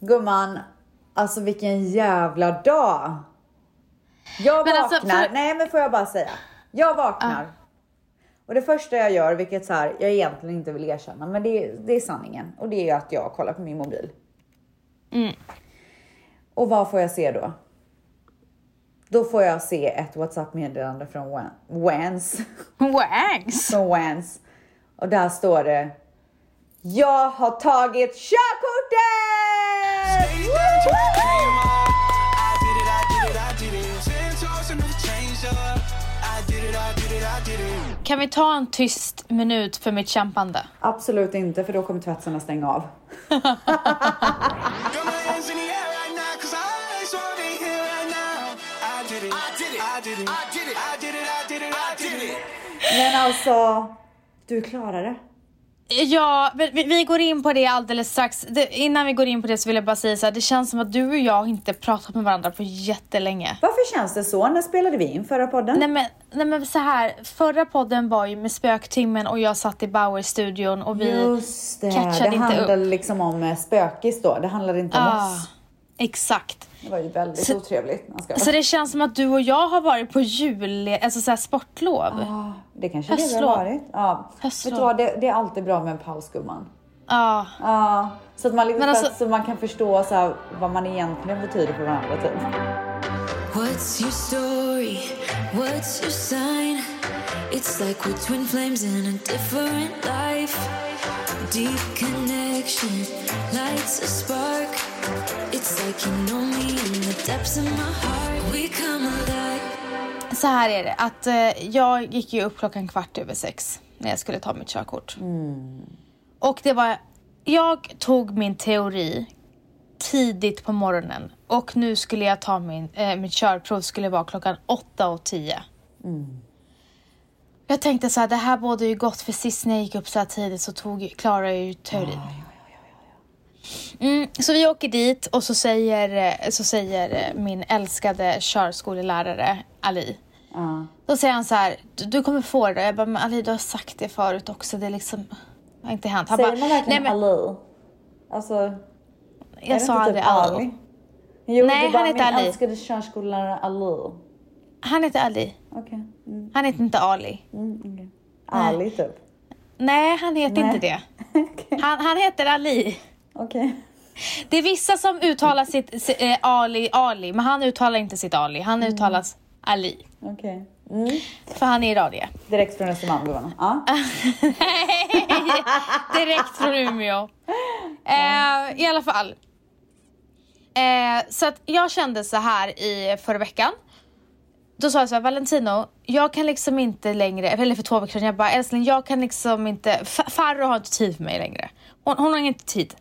Gumman, alltså vilken jävla dag. Jag Men vaknar, alltså, för- nej men får jag bara säga. Jag vaknar. Och det första jag gör, vilket så här, jag egentligen inte vill erkänna, men det är, det är sanningen. Och det är att jag kollar på min mobil. Mm. Och vad får jag se då? Då får jag se ett WhatsApp-meddelande från Wan- Wans. Wags! från Wans. Och där står det. Jag har tagit körkortet! Kan vi ta en tyst minut för mitt kämpande? Absolut inte, för då kommer tvättsarna stänga av. Men alltså, du klarar det. Ja, vi, vi går in på det alldeles strax. Det, innan vi går in på det så vill jag bara säga så här, det känns som att du och jag inte pratat med varandra på jättelänge. Varför känns det så? När spelade vi in förra podden? Nej men, nej men så här, förra podden var ju med spöktimmen och jag satt i Bauer-studion och vi Just det, catchade det inte handlade upp. liksom om eh, spökis då. Det handlade inte om Ah, oss. Exakt. Det var ju väldigt Så- otrevligt. Så det känns som att du och jag har varit på jul, alltså så här sportlov. Ah, det kanske det har Höstlov. varit. Ja. Höstlov. Vet du vad, det, det är alltid bra med en paus gumman. Ja. Ja, så att man, liksom, alltså- så man kan förstå så här, vad man egentligen betyder för varandra. Typ. What's your story? What's your sign? It's like we're twin flames in a different life. Deep connection lights a spark. It's like you know me in the depths of my heart. We come alive. Så här är det, att eh, jag gick ju upp klockan kvart över sex när jag skulle ta mitt körkort. Och det var, jag tog min teori tidigt på morgonen och nu skulle jag ta min, eh, mitt körprov skulle vara klockan åtta och tio. Jag tänkte så här, det här bådar ju gott för sist när jag gick upp så här tidigt så tog, klarade jag ju teorin. Mm, så vi åker dit och så säger, eh, så säger eh, min älskade körskolelärare Ali. Ja. Då säger han så här, "Du- du kommer få det. Jag bara, men Ali du har sagt det förut också. Det är liksom, det har inte hänt. Han Säger bara, man verkligen men Ali? Alltså, jag sa aldrig typ Ali. Jo, Nej, du bara, han heter min Ali. älskade körskollärare Ali. Han heter Ali. Okej. Mm, Han heter inte Ali. mm, okej. Ali typ. Nej, han heter Nej. inte det. Okej. Han, han heter Ali. Okej. Det är vissa som uttalar sitt, si- eh, Ali, Ali, men han uttalar inte sitt Ali. Han Mm. uttalas Ali. Okej. Mm. För han är iranien. Direkt från Östermalm. Ja. Direkt från Umeå. Eh, I alla fall. Eh, så att jag kände så här i förra veckan. Då sa jag så här, Valentino, jag kan liksom inte längre, eller för två veckor sedan, jag bara älskling jag kan liksom inte, Fa- Farro har inte tid för mig längre. Hon, hon har inte tid.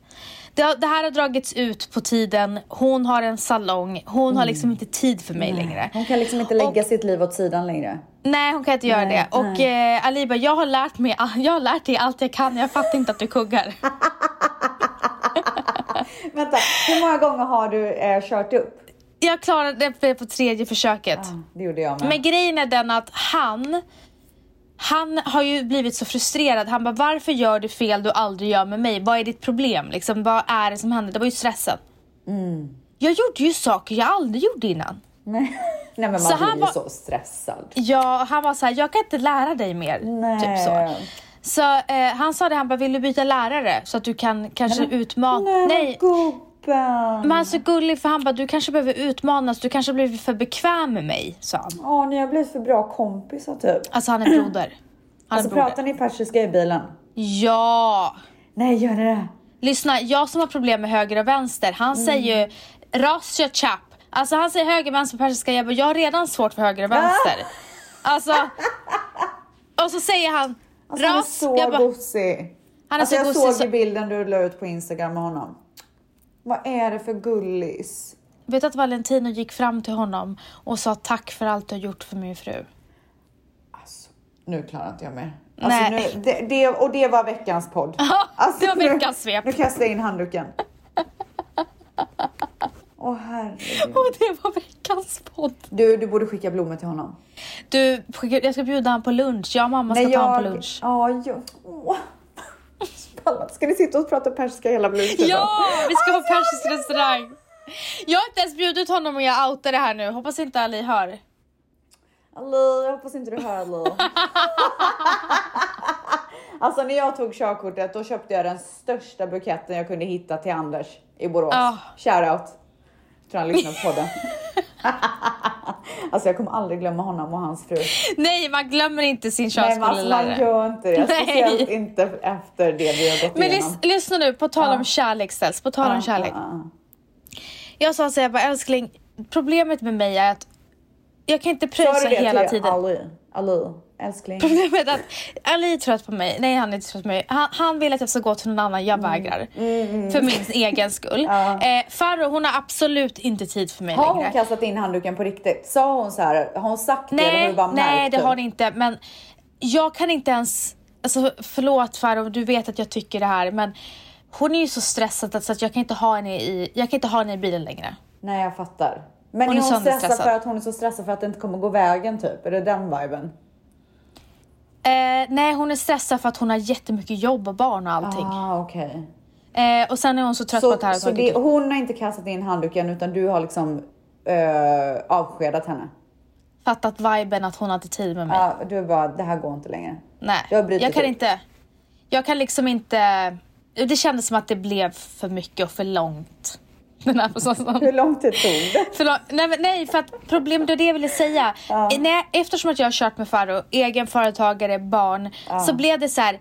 Det, har- det här har dragits ut på tiden, hon har en salong, hon har liksom inte tid för mig längre. Hon kan liksom inte lägga sitt liv åt sidan längre. Nej hon kan inte göra Nej, det. Och eh, Ali bara, jag har lärt mig, jag har lärt dig allt jag kan, jag fattar inte att du kuggar. Vänta, hur många gånger har du eh, kört upp? Jag klarade det på tredje försöket. Det gjorde jag med. Men grejen är den att han, han har ju blivit så frustrerad. Han bara, varför gör du fel du aldrig gör med mig? Vad är ditt problem? Liksom, vad är det som händer? Det var ju stressen. Mm. Jag gjorde ju saker jag aldrig gjorde innan. Nej. Nej men Så man blir han ju var- så stressad. Ja, han var så här, jag kan inte lära dig mer. Nej. Typ så. Så eh, han sa det, han bara, vill du byta lärare? Så att du kan kanske utmana... Nej, Nej, men han är så gullig för han bara, du kanske behöver utmanas, du kanske blivit för bekväm med mig, sa han. Åh, ni har blivit för bra kompisar typ. Alltså han är broder. Han Alltså är broder. pratar ni persiska i bilen? Ja! Nej, gör ni det? Lyssna, jag som har problem med höger och vänster, han Mm. säger ju rasya chap. Alltså han säger höger vänster på persiska, jag bara, jag har redan svårt för höger och vänster. Alltså, och så säger han Alltså, han är ras. så jag bara, gosig. han är alltså, så jag gosig. såg Så, bilden du la ut på Instagram med honom. Vad är det för gullis? vet att Valentino gick fram till honom och sa tack för allt du har gjort för min fru. Alltså, nu klarar inte jag mer. Alltså, Nej. nu, det, det, och det var veckans podd. Alltså, det var nu- veckans svep. Nu kastar jag in handduken. Åh herregud. Och det var veckans podd. Du, du borde skicka blommor till honom. Du, jag ska bjuda honom på lunch. Jag och mamma ska ta honom på lunch. Ja, jag... Åh. Pallar Ska ni sitta och prata persiska hela blusen? Ja, vi ska på persisk restaurang. Jag har inte ens bjudit honom och jag outar det här nu. Hoppas inte Ali hör. Ali, jag hoppas inte du hör Ali. alltså när jag tog körkortet då köpte jag den största buketten jag kunde hitta till Anders i Borås. Ja. Shoutout. Tror han lyssnar på den. alltså jag kommer aldrig glömma honom och hans fru. Nej, man glömmer inte sin Nej men alltså, man gör inte det. Nej. Speciellt inte efter det vi har gått Men igenom. lys- lyssna nu, på tal om kärlek ställs, på tal om kärlek. Ja, ja, Jag sa så här, jag bara älskling, problemet med mig är att jag kan inte ja. Sa pröjsa du det hela till tiden. Ali? Ali, älskling. Problemet är att Ali är trött på mig. Nej, han är inte trött på mig. Han, han vill att jag ska gå till någon annan. Jag Mm. vägrar. För min egen skull. Ja. Eh, Farro, hon har absolut inte tid för mig Har hon längre. kastat in handduken på riktigt? Sa hon så här? Har hon sagt det? eller har Nej, du bara nej det har hon inte. Men jag kan inte ens... Alltså, förlåt Farro, du vet att jag tycker det här. Men hon är ju så stressad så att jag kan inte ha henne i, jag kan inte ha henne i bilen längre. Nej jag fattar. Men Hon är hon stressad sönderstressad. för att hon är så stressad för att det inte kommer gå vägen typ? Är det den viben? Eh, nej, hon är stressad för att hon har jättemycket jobb och barn och allting. Ah, okej. Eh, och sen är hon så trött på att det här Så, så det, hon har inte kastat in handduken utan du har liksom uh, avskedat henne? fattat viben att hon har inte tid med mig. Ja, du bara, det här går inte längre. Nej, brutit jag kan upp. inte. Jag kan liksom inte. Det kändes som att det blev för mycket och för långt. Den här processen. Hur lång tid tog det? För lång- nej, nej, för att problemet, det är det jag ville säga. Ja. Nej, eftersom att jag har kört med Farro, egen företagare, barn, så blev det så här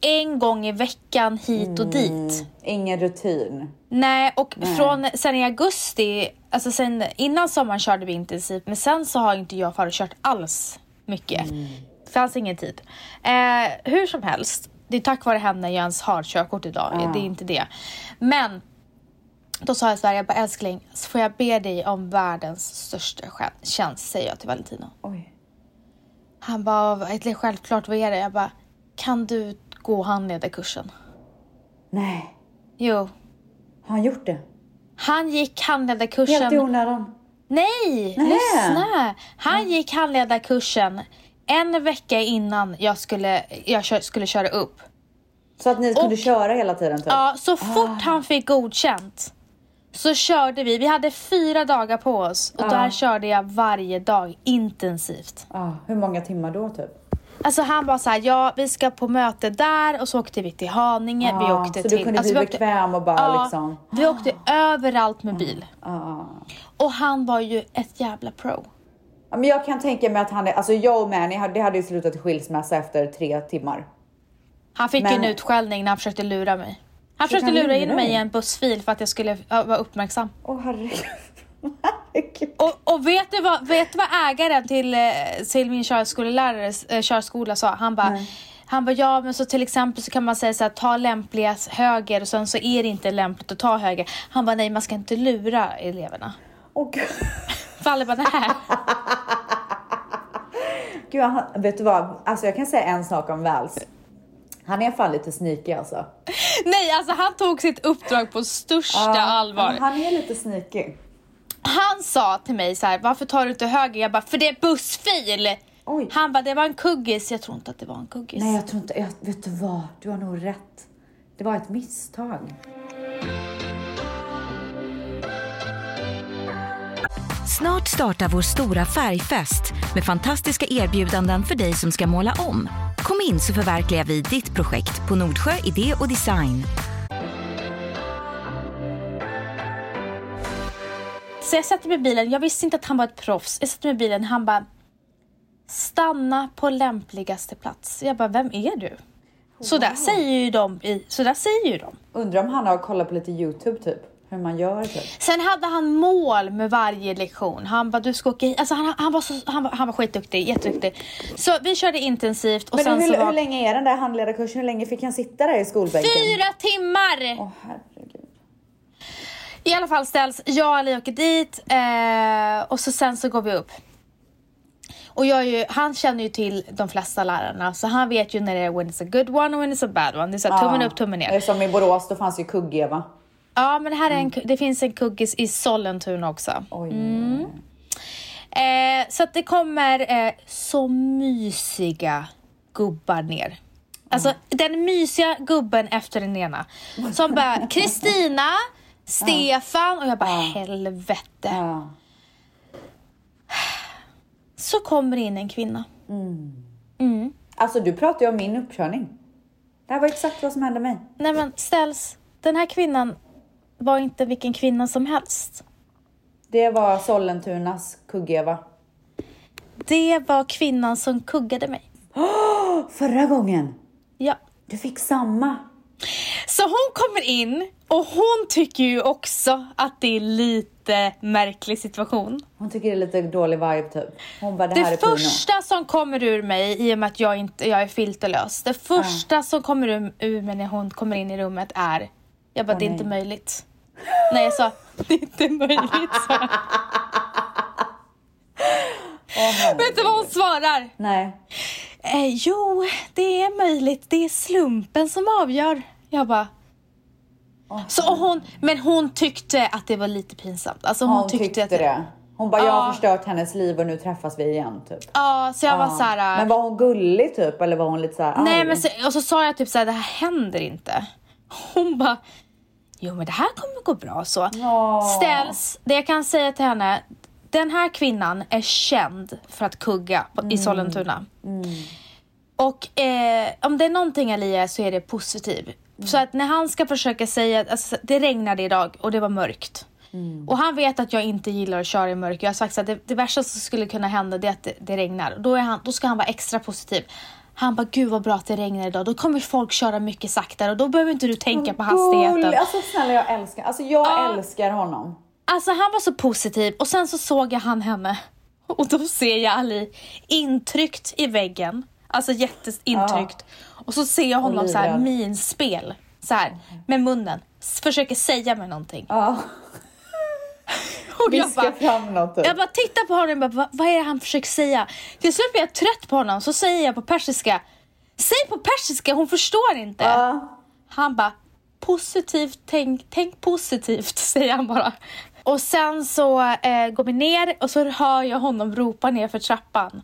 en gång i veckan hit och dit. Ingen rutin. Nej, och från sen i augusti, alltså sen innan sommaren körde vi intensivt, men sen så har inte jag och Farao kört alls mycket. Det fanns ingen tid. Eh, hur som helst, det är tack vare henne jag ens har körkort idag, det är inte det. Men då sa jag så här, jag bara älskling, så får jag be dig om världens största tjänst, säger jag till Valentino. Oj. Han bara, "Vad- det är självklart, vad är det? Jag bara, kan du gå handledarkursen? Nej, Jo. har han gjort det? Han gick handledarkursen. Helt i onödan. Nej, Nähä. lyssna! Han gick handledarkursen en vecka innan jag skulle, jag kö- skulle köra upp. Så att ni kunde Och- köra hela tiden typ? Ja, så fort han fick godkänt så körde vi. Vi hade fyra dagar på oss och där körde jag varje dag intensivt. Ah, hur många timmar då typ? Alltså han var så här, ja vi ska på möte där och så åkte vi till Haninge. vi Ah, åkte så till... du kunde alltså, bli vi åkte, bekväm och bara ja, liksom... vi åkte överallt med bil. Ah. Och han var ju ett jävla pro. Ja, men jag kan tänka mig att han är, alltså jag och Manny, det hade ju slutat i skilsmässa efter tre timmar. Han fick Men- en utskällning när han förskökte lura mig. Han Försökte lura in mig i en bussfil för att jag skulle vara uppmärksam. Åh herregud. herregud. Och, och vet, du vad, vet du vad ägaren till, eh, till min körskolelärare, eh, körskola sa? Han bara, han bara, ja men så till exempel så kan man säga så här, ta lämpliga höger och sen så är det inte lämpligt att ta höger. Han bara, nej man ska inte lura eleverna. Åh gud. För alla bara, nej. Gud, vet du vad? Alltså jag kan säga en sak om Vals. Han är fan lite sneaky alltså. nej alltså han tog sitt uppdrag på största Ja, allvar. Han är lite sneaky. Han sa till mig så här, varför tar du inte höger? Jag bara, för det är bussfil! Oj. Han bara, det var en kuggis. Jag tror inte att det var en kuggis. Nej, jag tror inte, jag, vet du vad? Du har nog rätt. Det var ett misstag. Snart startar vår stora färgfest med fantastiska erbjudanden för dig som ska måla om. Kom in så förverkligar vi ditt projekt på Nordsjö Idé och Design. Så jag sätter mig i bilen. Jag visste inte att han var ett proffs. Jag sätter mig i bilen. Han bara, stanna på lämpligaste plats. Jag bara, vem är du? Så där säger ju de. I, så där säger ju de. Undrar om han har kollat på lite Youtube typ. Hur man gör typ. Sen hade han mål med varje lektion. Han bara, du ska åka hit. Alltså han, han, var så, han, var, han var skitduktig, jätteduktig. Så vi körde intensivt och Men sen hur, så var... hur länge är den där handledarkursen? Hur länge fick han sitta där i skolbänken? Fyra timmar! Åh herregud. I alla fall ställs, jag och Ali åker dit eh, och så sen så går vi upp. Och jag är ju, han känner ju till de flesta lärarna så han vet ju när det är when it's a good one och when it's a bad one. Det är så här, tummen upp, tummen ner. Som i Borås, då fanns ju Kugg-Eva. Ja men det här är Mm. en, ku- det finns en kuggis i Sollentuna också. Oj. Eh, så att det kommer eh, så mysiga gubbar ner. Alltså den mysiga gubben efter den ena. Som bara, Kristina, Stefan och jag bara helvete. Ja. Så kommer in en kvinna. Alltså du pratar ju om min uppkörning. Det här var exakt vad som hände mig. Nej men ställs, den här kvinnan var inte vilken kvinna som helst. Det var Sollentunas Kugg-Eva. Det var kvinnan som kuggade mig. Förra gången, Ja. du fick samma. Så hon kommer in och hon tycker ju också att det är lite märklig situation. Hon tycker det är lite dålig vibe typ. Hon bara, det, Det här är Pino. första som kommer ur mig, i och med att jag, inte, jag är filterlös, det första som kommer ur, ur mig när hon kommer in i rummet är, jag bara, Åh, det är nej. inte möjligt. Nej, jag sa, det är inte möjligt. Åh, herregud. Vet du vad hon svarar? Nej. Eh, jo, det är möjligt. Det är slumpen som avgör. Jag bara... Så, och hon, men hon tyckte att det var lite pinsamt. Alltså hon, Hon tyckte, att det. Hon bara, jag har förstört hennes liv och nu träffas vi igen typ. Ja, så jag var Ja. så här... Men var hon gullig typ eller var hon lite så här Nej men så, och så sa jag typ så här, det här händer inte. Hon bara, jo men det här kommer gå bra så. Åh. Ställs, det jag kan säga till henne, den här kvinnan är känd för att kugga på- i Sollentuna. Och eh, om det är någonting Alia så är det positiv. Så att när han ska försöka säga, alltså, det regnade idag och det var mörkt. Och han vet att jag inte gillar att köra i mörker. Jag har sagt att det, det värsta som skulle kunna hända är att det, det regnar. Då, är han, då ska han vara extra positiv. Han bara, gud vad bra att det regnar idag. Då kommer folk köra mycket saktare och då behöver inte du tänka på hastigheten. Alltså snälla jag älskar, alltså jag Ja. älskar honom. Alltså han var så positiv och sen så såg jag han henne och då ser jag Ali intryckt i väggen. Alltså jätteintryckt. Och så ser jag honom så här minspel. Så här med munnen. Försöker säga mig någonting. Ja. Och jag bara, fram något typ. jag bara tittar på honom och bara, "Va- vad är det han försöker säga? Till slut blir jag trött på honom så säger jag på persiska. Säg på persiska, hon förstår inte. Ja. Han bara, positivt, tänk, tänk positivt, säger han bara. Och sen så eh, går vi ner och så hör jag honom ropa ner för trappan.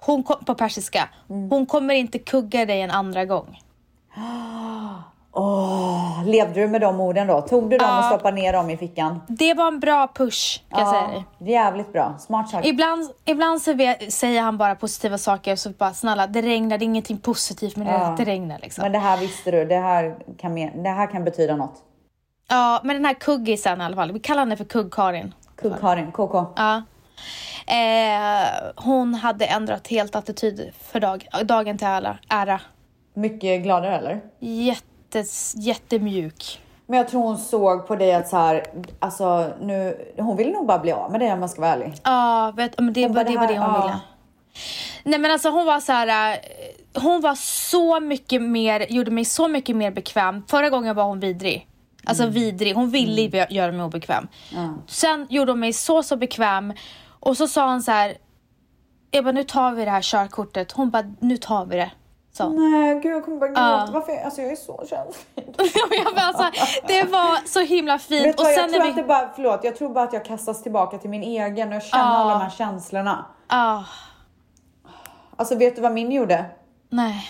Hon kom, på persiska. Hon kommer inte kugga dig en andra gång. Åh, levde du med de orden då? Tog du dem Ja. och stoppade ner dem i fickan? Det var en bra push, kan jag säga dig. jävligt bra. Smart sagt. Ibland, ibland så vet, säger han bara positiva saker så bara snälla det regnar, det är ingenting positivt det, Ja. det regnar liksom. Men det här visste du, det här kan, det här kan betyda något. Ja, men den här kuggisen i alla fall, vi kallar henne för Kugg-Karin. Kugg-Karin, KK. Ja. Eh, hon hade ändrat helt attityd för dag, dagen till ära. ära. Mycket gladare eller? Jättes, jättemjuk. Men jag tror hon såg på dig att så här, alltså nu, hon vill nog bara bli av med dig om man ska vara ärlig. Ja, vet, men det, Hon bara, det var det hon ja. ville. Nej men alltså hon var så här. eh, Hon var så mycket mer, gjorde mig så mycket mer bekväm. Förra gången var hon vidrig. Alltså Mm. vidrig, hon ville mm. göra mig obekväm. Sen gjorde hon mig så så bekväm. Och så sa hon så här. Jag bara, nu tar vi det här körkortet. Hon bara, nu tar vi det. Så. Nej gud jag kommer bara gråta. Ja. Varför? Alltså jag är så känslig. alltså, det var så himla fint. Vet och vad, sen jag tror när att det vi... bara, förlåt, jag tror bara att jag kastas tillbaka till min egen och jag känner Ja. alla de här känslorna. Ah, Alltså vet du vad min gjorde? nej.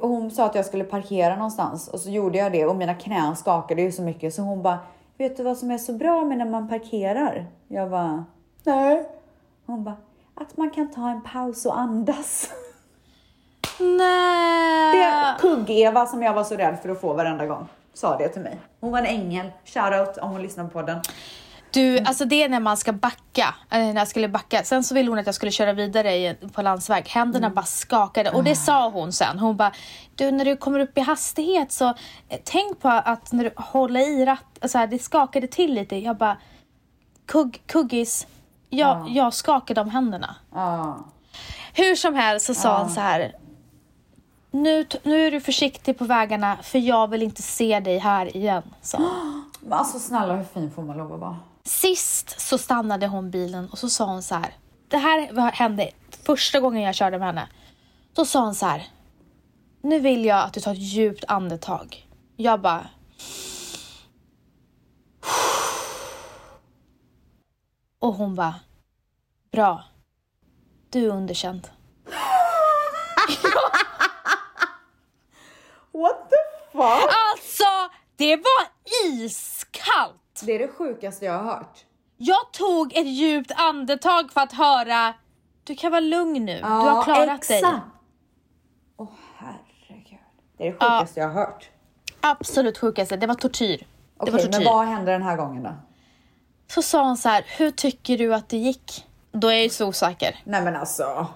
Hon sa att jag skulle parkera någonstans och så gjorde jag det och mina knän skakade ju så mycket så hon bara, vet du vad som är så bra med när man parkerar? Jag bara, nej. Hon bara, att man kan ta en paus och andas. Nej. Det Kugg-Eva som jag var så rädd för att få varenda gång sa det till mig. Hon var en ängel. Shoutout om hon lyssnar på den. Du, alltså det är när man ska backa. Eller när jag skulle backa. Sen så ville hon att jag skulle köra vidare i, på landsväg. Händerna Mm. bara skakade. Och det sa hon sen. Hon bara, du när du kommer upp i hastighet så eh, tänk på att när du håller i ratt, så här, det skakade till lite. Jag bara, kugg, kuggis. Jag, jag skakade om händerna. Ja. Hur som helst så sa han så här. Nu, nu är du försiktig på vägarna för jag vill inte se dig här igen. Så. Men alltså snälla hur fin får man lov att vara? Sist så stannade hon bilen och så sa hon så här. Det här hände första gången jag körde med henne. Då sa hon så här. Nu vill jag att du tar ett djupt andetag. Jag bara. Och hon bara. Bra. Du är underkänd. What the fuck? Alltså, det var iskallt! Det är det sjukaste jag har hört. Jag tog ett djupt andetag för att höra du kan vara lugn nu, du har klarat dig. Åh herregud. Det är det sjukaste jag har hört. Absolut sjukaste, det var tortyr. Okej, tortyr. men vad hände den här gången då? Så sa hon så här, hur tycker du att det gick? Då är jag ju så osäker. Nej men alltså.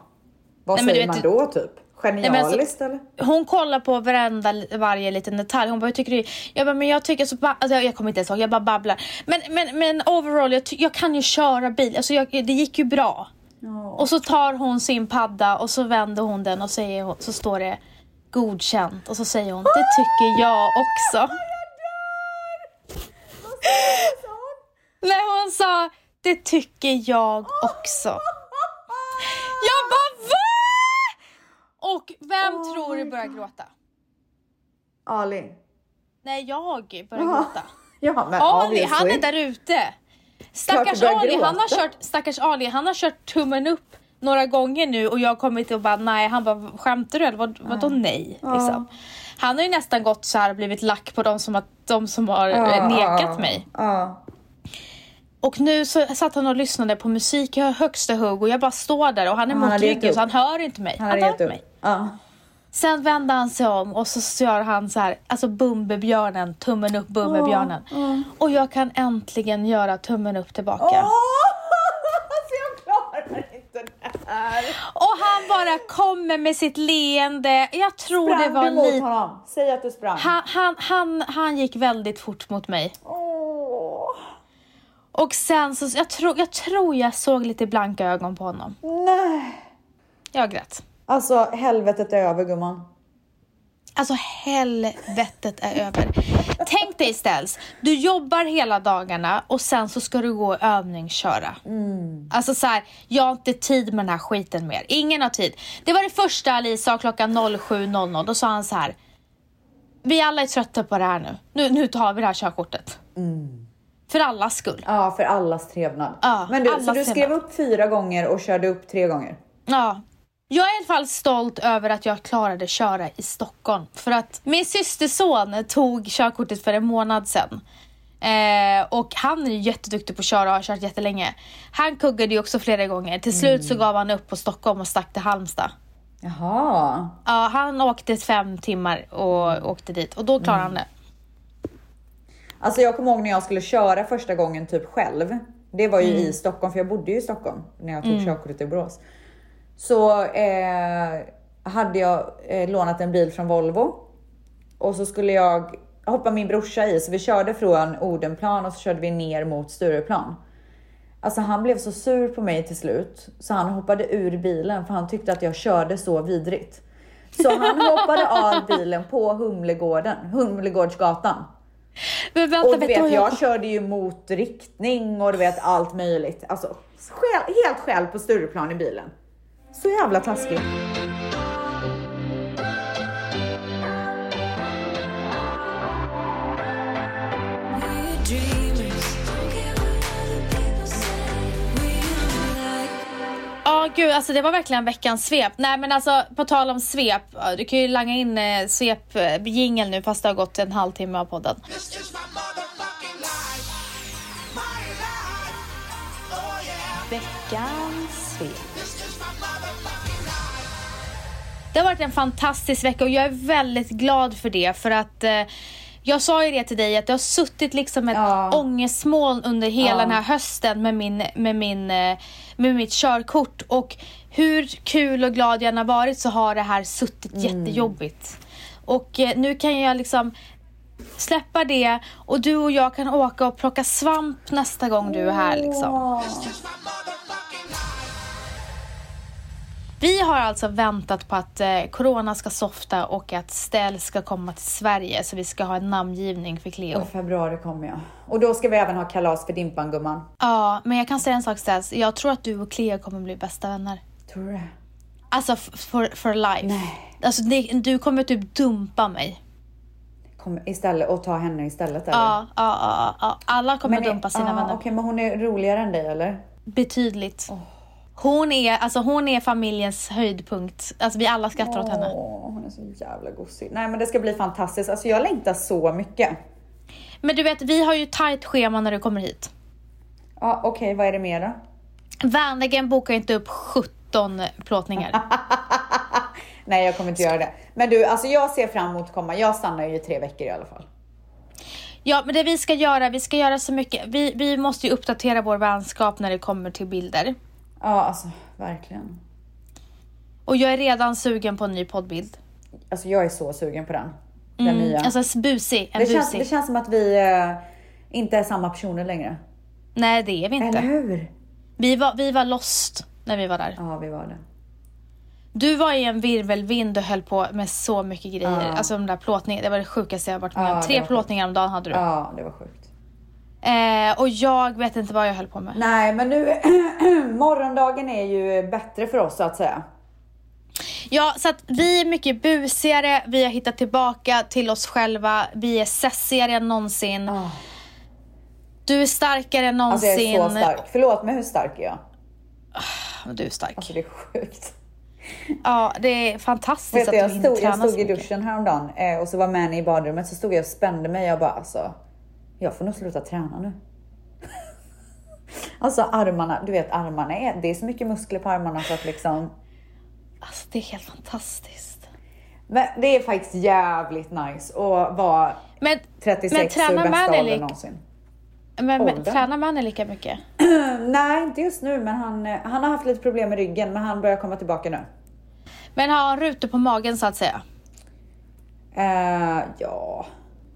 Vad Nej, säger man då typ? Men alltså- Genialiskt eller? Hon kollar på varenda, varje liten detalj. Hon bara, hur tycker du? Jag bara, men jag tycker så... Alltså, jag, jag kommer inte ens ihåg, jag bara babblar. Men, men, men overall, jag, jag kan ju köra bil. Alltså, jag, det gick ju bra. Och så tar hon sin padda och så vänder hon den och säger, så står det godkänt. Och så säger hon, det tycker jag också. Nej, hon sa, det tycker jag också. Jag bara? Och vem tror du börjar gråta? Ali. Nej, jag börjar gråta. Ja men Ali, han obviously. är där ute. Stackars Ali, han har kört, stackars Ali, han har kört tummen upp några gånger nu och jag kommer inte och bara nej, han bara skämtar du eller vad, vadå nej? Liksom. Han har ju nästan gått så här och blivit lack på de som har, de som har Ja, nekat mig. Och nu så satt han och lyssnade på musik i högsta hugg och jag bara står där och han är Han mot ryggen så han hör inte mig. Han Han, hör inte mig. Ja. Sen vände han sig om och så gör han så här, alltså Bumbibjörnen, tummen upp Bumbibjörnen. Och jag kan äntligen göra tummen upp tillbaka. Åh! Alltså jag klarar inte det här. Och han bara kommer med sitt leende. Jag tror det Sprang var du mot lite... honom? Säg att du sprang. Han, han, han, han gick väldigt fort mot mig. Åh. Och sen så, jag tror, jag tror jag såg lite blanka ögon på honom. Nej. Jag grät. Alltså helvetet är över gumman. Alltså helvetet är över. Tänk dig ställs, du jobbar hela dagarna och sen så ska du gå och övningsköra. Alltså så här, jag har inte tid med den här skiten mer. Ingen har tid. Det var det första Ali sa klockan 07.00. Då sa han så här. Vi alla är trötta på det här nu. Nu, nu tar vi det här körkortet. För allas skull. Ja, för allas trevnad. Ja, Men du, så du skrev trevnad. upp fyra gånger och körde upp tre gånger? Ja. Jag är i alla fall stolt över att jag klarade köra i Stockholm. För att min systerson tog körkortet för en månad sedan. Eh, och han är ju jätteduktig på att köra och har kört jättelänge. Han kuggade ju också flera gånger. Till slut så gav han upp på Stockholm och stack till Halmstad. Jaha. Ja, han åkte fem timmar och åkte dit och då klarade han det. Alltså jag kommer ihåg när jag skulle köra första gången typ själv. Det var ju i Stockholm, för jag bodde ju i Stockholm när jag tog körkortet i Borås. Så eh, hade jag eh, lånat en bil från Volvo och så skulle jag hoppa min brorsa i, så vi körde från Odenplan och så körde vi ner mot Stureplan. Alltså han blev så sur på mig till slut så han hoppade ur bilen för han tyckte att jag körde så vidrigt. Så han hoppade av bilen på Humlegården, Humlegårdsgatan. Men vänta, Och du vet jag körde ju mot riktning och du vet allt möjligt. Alltså själv, helt själv på Stureplan i bilen. Så jävla taskigt. Ja, gud, alltså det var verkligen veckans svep. Nej, men alltså på tal om svep. Du kan ju langa in eh, svep jingle nu fast det har gått en halvtimme av podden. This Det har varit en fantastisk vecka och jag är väldigt glad för det för att eh, jag sa ju det till dig att det har suttit liksom ett Ja. ångestmoln under hela Ja. den här hösten med, min, med, min, eh, med mitt körkort och hur kul och glad jag än har varit så har det här suttit jättejobbigt. Och eh, nu kan jag liksom släppa det och du och jag kan åka och plocka svamp nästa gång du är här liksom. Vi har alltså väntat på att eh, corona ska softa och att Stell ska komma till Sverige så vi ska ha en namngivning för Cleo. Och februari kommer jag. Och då ska vi även ha kalas för Dimpan gumman. Ja, men jag kan säga en sak Stels. Jag tror att du och Cleo kommer bli bästa vänner. Tror du det? Alltså for, for life. Nej. Alltså det, du kommer typ dumpa mig. Kom istället och ta henne istället eller? Ja, ja, ja, ja. Alla kommer Men- dumpa sina ja, vänner. Okej, men hon är roligare än dig eller? Betydligt. Hon är, alltså, hon är familjens höjdpunkt. Alltså, vi alla skrattar åt henne. Åh, hon är så jävla gosig. Nej men det ska bli fantastiskt. Alltså jag längtar så mycket. Men du vet, vi har ju tajt schema när du kommer hit. Ja okej, vad är det mer då? Vänligen bokar inte upp 17 plåtningar. Nej jag kommer inte göra det. Men du, alltså jag ser fram emot att komma. Jag stannar ju i tre veckor i alla fall. Ja, men det vi ska göra, vi ska göra så mycket. Vi, vi måste ju uppdatera vår vänskap när det kommer till bilder. Ja alltså verkligen. Och jag är redan sugen på en ny poddbild. Alltså jag är så sugen på den. Den nya. Alltså busig, en det, känns, busig. det känns som att vi eh, inte är samma personer längre. Nej, det är vi Eller inte. hur? Vi var, vi var lost när vi var där. Ja vi var det. Du var i en virvelvind och höll på med så mycket grejer. Ja. Alltså de där plåtningarna, det var det sjukaste jag varit med Ja, om. det Tre plåtningar om dagen hade du. Ja det var sjukt. Eh, och jag vet inte vad jag höll på med. Nej men nu, morgondagen är ju bättre för oss så att säga. Ja, så att vi är mycket busigare, vi har hittat tillbaka till oss själva, vi är sessigare än någonsin. Ah. Du är starkare än Alltså någonsin. jag är så stark. Förlåt men hur stark är jag? Du är stark. Alltså det är sjukt. Ja, det är fantastiskt Vet du, jag att du hinner stod, jag träna stod så i mycket. duschen häromdagen eh, och så var Manny i badrummet så stod jag och spände mig. Jag bara alltså, jag får nog sluta träna nu. alltså armarna, du vet armarna är, det är så mycket muskler på armarna så att liksom. Alltså, det är helt fantastiskt. Men det är faktiskt jävligt nice att vara Men, 36 men och bästa man åldern någonsin. men, men, tränar man lika mycket? Nej, inte just nu, men han, han har haft lite problem med ryggen, men han börjar komma tillbaka nu. Men har han rutor på magen så att säga? Eh, ja,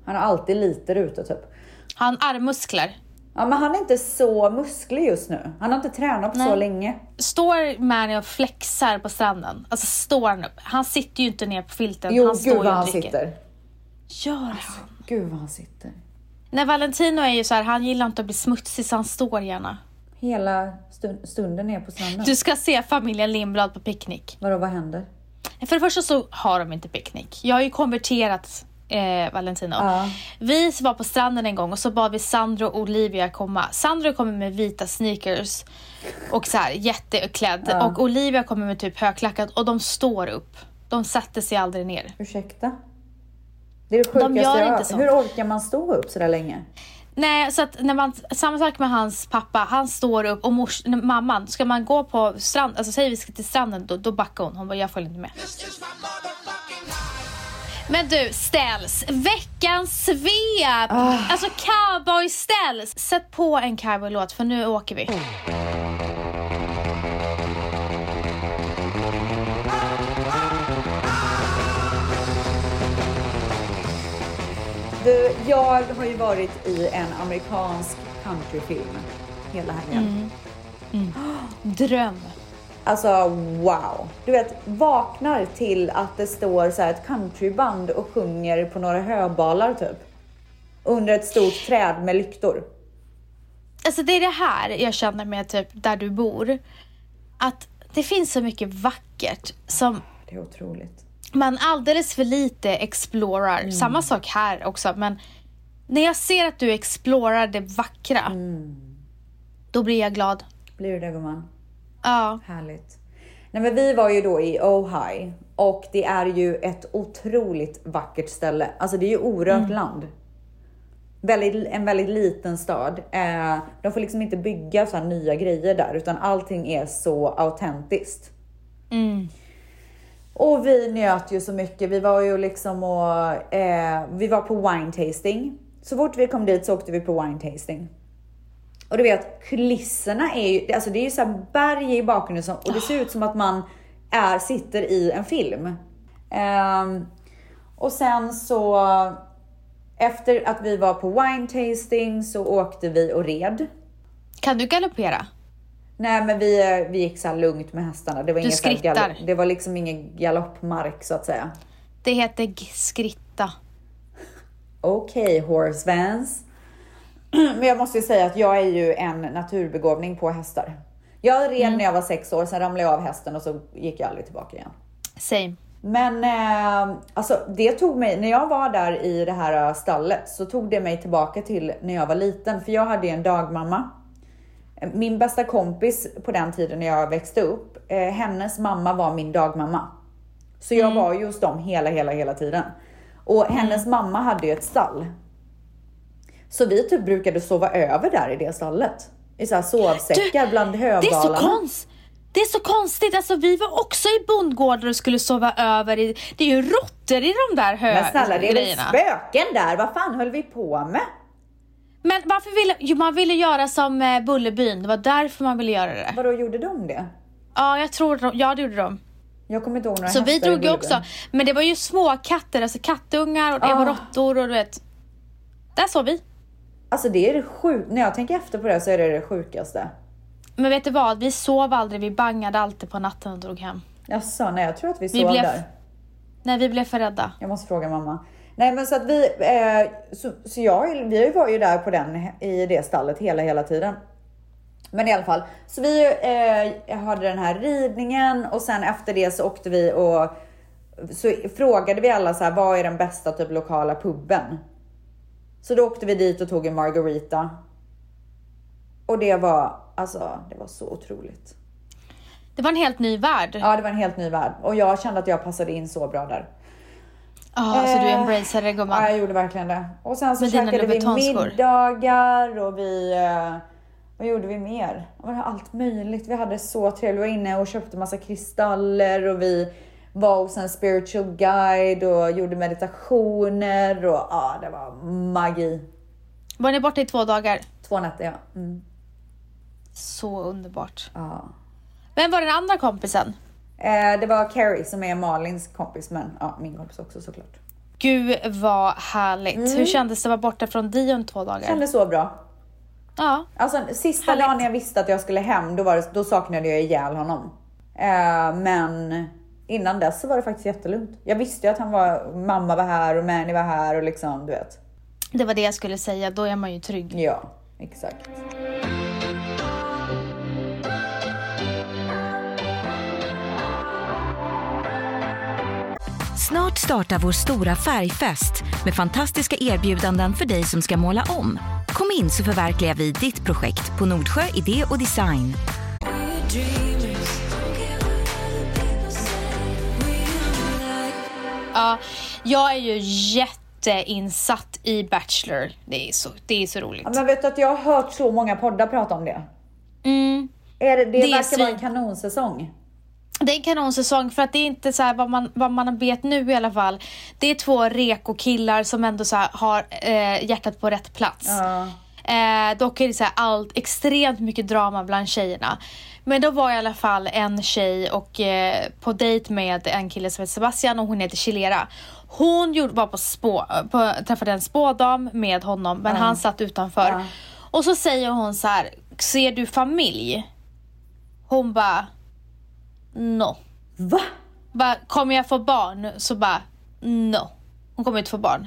han har alltid lite rutor typ. Han armmuskler? Ja, men han är inte så musklig just nu. Han har inte tränat på så Nej. länge. Står Manny och flexar på stranden? Alltså står han upp? Han sitter ju inte ner på filten, Jo, han står gud ju vad och han dricker. sitter. Gör han? Gud vad han sitter. Nej, Valentino är ju så här, han gillar inte att bli smutsig så han står gärna. Hela stund, stunden är på stranden. Du ska se familjen Lindblad på picknick. Vadå, vad händer? För det första så har de inte picknick. Jag har ju konverterat eh, Valentino. Ja. Vi var på stranden en gång och så bad vi Sandro och Olivia komma. Sandro kommer med vita sneakers och så här jätteklädd Ja. och Olivia kommer med typ högklackat och de står upp. De sätter sig aldrig ner. Ursäkta? Det är det sjukaste gör jag inte så. Hur orkar man stå upp så där länge? Nej, så att när man, samma sak med hans pappa, han står upp och mors, mamman, ska man gå på strand, alltså säger vi ska till stranden, då, då backar hon. Hon bara, jag följer inte med. This is my. Men du, ställs. Veckans svep! Alltså cowboy ställs. Sätt på en cowboylåt för nu åker vi. Du, jag har ju varit i en amerikansk countryfilm hela helgen. Dröm. Alltså wow! Du vet, vaknar till att det står så här ett countryband och sjunger på några höbalar typ. Under ett stort träd med lyktor. Alltså det är det här jag känner med typ där du bor. Att det finns så mycket vackert som Det är otroligt. man alldeles för lite explorar. Samma sak här också, men när jag ser att du explorar det vackra, då blir jag glad. Blir du det gumman? Ja. Härligt. Nej men vi var ju då i Ojai och det är ju ett otroligt vackert ställe. Alltså det är ju orört land. Väldigt, en väldigt liten stad. Eh, de får liksom inte bygga så här nya grejer där utan allting är så autentiskt. Mm. Och vi njöt ju så mycket. Vi var ju liksom och eh, vi var på wine tasting. Så fort vi kom dit så åkte vi på wine tasting. Och du vet, kulisserna är ju, alltså det är ju så här berg i bakgrunden som, och det ser ut som att man är, sitter i en film. Ehm, och sen så, efter att vi var på wine tasting så åkte vi och red. Kan du galoppera? Nej men vi, vi gick så lugnt med hästarna. Det var, Du skrittar. det var liksom ingen galoppmark så att säga. Det heter skritta. Okej, horse vans. Men jag måste ju säga att jag är ju en naturbegåvning på hästar. Jag red när jag var sex år, sen ramlade jag av hästen och så gick jag aldrig tillbaka igen. Same. Men eh, alltså det tog mig, när jag var där i det här stallet så tog det mig tillbaka till när jag var liten. För jag hade en dagmamma Min bästa kompis på den tiden när jag växte upp, eh, hennes mamma var min dagmamma. Så jag var ju hos dem hela, hela, hela tiden. Och hennes mamma hade ju ett stall. Så vi typ brukade sova över där i det stallet. I så här sovsäckar Du, bland Det är så höbalarna. konst. Det är så konstigt, alltså vi var också i bondgårdar och skulle sova över i, det är ju råttor i de där hö Men snälla, det är väl spöken där? Vad fan höll vi på med? Men varför ville, jo man ville göra som eh, Bullerbyn, det var därför man ville göra det. Vadå, gjorde de det? Ja, jag tror de, ja det gjorde de. Jag kommer inte ihåg några Så vi drog ju också, men det var ju små katter, alltså kattungar och det var Ah. råttor och du vet. Där sov vi. Alltså det är det sjukt. När jag tänker efter på det så är det det sjukaste. Men vet du vad, vi sov aldrig, vi bangade alltid på natten och drog hem. Jaså, nej jag tror att vi Vi sov blev- där. Nej, vi blev för rädda. Jag måste fråga mamma. Nej men så att vi, eh, så, så jag, vi var ju där på den, i det stallet hela, hela tiden. Men i alla fall, så vi eh, hade den här ridningen och sen efter det så åkte vi och så frågade vi alla så här, vad är den bästa typ lokala puben? Så då åkte vi dit och tog en margarita. Och det var, alltså det var så otroligt. Det var en helt ny värld. Ja, Ja, det var en helt ny värld och jag kände att jag passade in så bra där. alltså du Eh, embraceade det Ja, gumman. jag gjorde verkligen det. Och sen så Med käkade vi middagar och vi... Eh, vad gjorde vi mer? Det var allt möjligt. Vi hade så trevligt. Vi var inne och köpte massa kristaller och vi var hos en spiritual guide och gjorde meditationer och ja, det var magi. Var ni borta i två dagar? Två nätter ja. Mm, Så underbart. ja. Vem var den andra kompisen? Eh, det var Carrie som är Malins kompis, men ja, min kompis också såklart. Gud vad härligt. Hur kändes det att vara borta från Dion två dagar? Kändes så bra. Ja. Alltså sista Härligt. dagen jag visste att jag skulle hem, då, var det, då saknade jag ihjäl honom. Eh, men innan dess så var det faktiskt jättelugnt. Jag visste ju att han var, mamma var här och Manny var här och liksom, du vet. Det var det jag skulle säga, då är man ju trygg. Ja, exakt. Snart startar vår stora färgfest med fantastiska erbjudanden för dig som ska måla om. Kom in så förverkligar vi ditt projekt på Nordsjö Idé och Design. Ja, jag är ju jätteinsatt i Bachelor. Det är så, det är så roligt. Ja, men vet du att jag har hört så många poddar prata om det. Mm. Är det, det, Det är verkar vara en kanonsäsong. Det är en kanonsäsong för att det är inte så vad man, vad man vet nu i alla fall. Det är två reko-killar som ändå så har eh, hjärtat på rätt plats. Ja. Eh, dock är det så här allt, extremt mycket drama bland tjejerna. Men då var i alla fall en tjej och eh, på dejt med en kille som heter Sebastian och hon heter Chilera. Hon gjorde, var på spå, på, träffade en spådam med honom men han satt utanför. Ja. Och så säger hon så här, ser du familj? Hon bara, no. Va? Bara, kommer jag få barn? Så bara, no. Hon kommer inte få barn.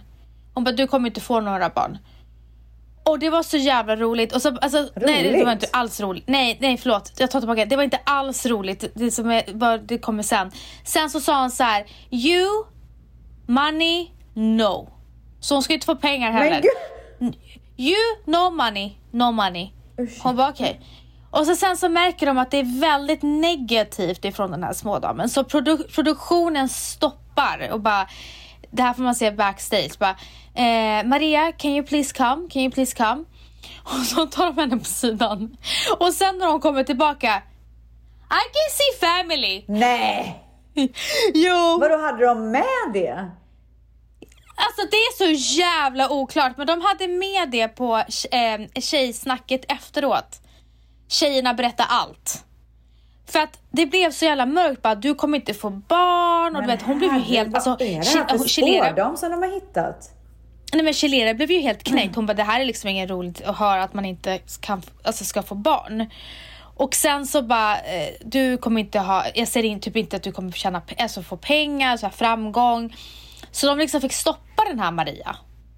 Hon bara, du kommer inte få några barn. Och det var så jävla roligt. Och så, alltså, nej, det var Roligt? inte alls roligt. Nej, nej förlåt. Jag tar tillbaka. Det var inte alls roligt. Det, som är, vad- det kommer sen. Sen så sa hon så här, you, money, no. Så hon ska inte få pengar heller. You, no money, no money. Usch. Hon bara okej. Och så sen så märker de att det är väldigt negativt ifrån den här smådamen. Så produ- produktionen stoppar och bara, det här får man se backstage. Bara, eh, Maria, can you please come? Can you please come? Och så tar de henne på sidan. Och sen när hon kommer tillbaka, I can see family. Nej! jo. Vadå, hade de med det? Alltså det är så jävla oklart men de hade med det på eh, tjejsnacket efteråt. Tjejerna berättar allt. För att det blev så jävla mörkt bara, du kommer inte få barn och du vet hon blev ju helt, alltså Vad är det här för spårdam som de har hittat? nej men Chilera blev ju helt knäckt. Hon bara, det här är liksom inget roligt att höra att man inte kan, alltså ska få barn. Och sen så bara, eh, du kommer inte ha, jag ser in, typ inte att du kommer tjäna, alltså få pengar, så här framgång. Så de liksom fick stoppa den här Maria,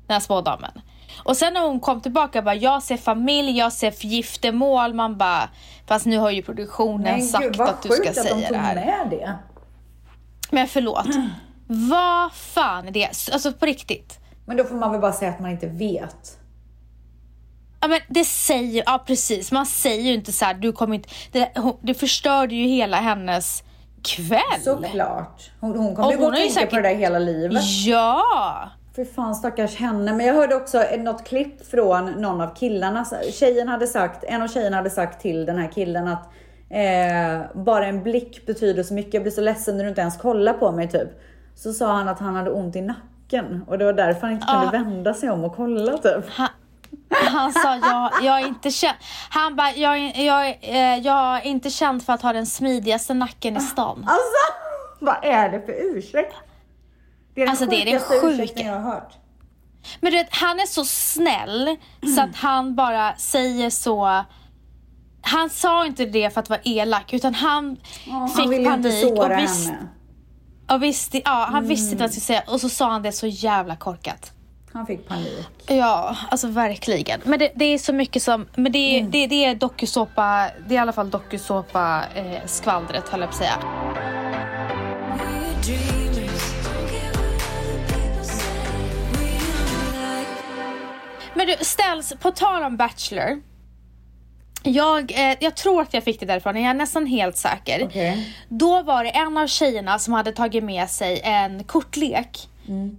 den här spådamen. Och sen när hon kom tillbaka bara, jag ser familj, jag ser giftermål. Man bara, fast nu har ju produktionen Men sagt gud att du ska att de säga tog det här. med det. Men förlåt, vad fan är det? Alltså på riktigt. Men då får man väl bara säga att man inte vet. Ja men det säger, ja precis, man säger ju inte så här, du kommer inte, det, hon- det förstörde ju hela hennes kväll. Såklart. Hon, hon kommer ju gå och tänka på säkert- det där hela livet. Ja! För fan stackars henne. Men jag hörde också något klipp från någon av killarna. Tjejen hade sagt, en av tjejerna hade sagt till den här killen att eh, bara en blick betyder så mycket. Jag blir så ledsen när du inte ens kollar på mig typ. Så sa han att han hade ont i nacken och det var därför han inte kunde Ah. vända sig om och kolla typ. Han, han sa jag, jag är inte känd, han bara, jag, jag, eh, jag är inte känd för att ha den smidigaste nacken i stan. Alltså, vad är det för ursäkt? Det är den Alltså, det är den sjukaste sjuka- ursäkten jag har hört. Men du vet, han är så snäll så att han bara säger så. Han sa inte det för att vara elak utan han Ja, fick han ville ju inte panik såra och, visst, henne. och visste, ja, han visste inte vad han Mm. skulle säga och så sa han det så jävla korkat. Han fick panik. Ja, alltså verkligen. Men det, det är så mycket som, men det, är- det, det är dokusåpa, det är i alla fall dokusåpa eh, skvallret höll jag på att säga. Men du, ställs, på tal om Bachelor. Jag, eh, jag tror att jag fick det därifrån, jag är nästan helt säker. Okej. Då var det en av tjejerna som hade tagit med sig en kortlek.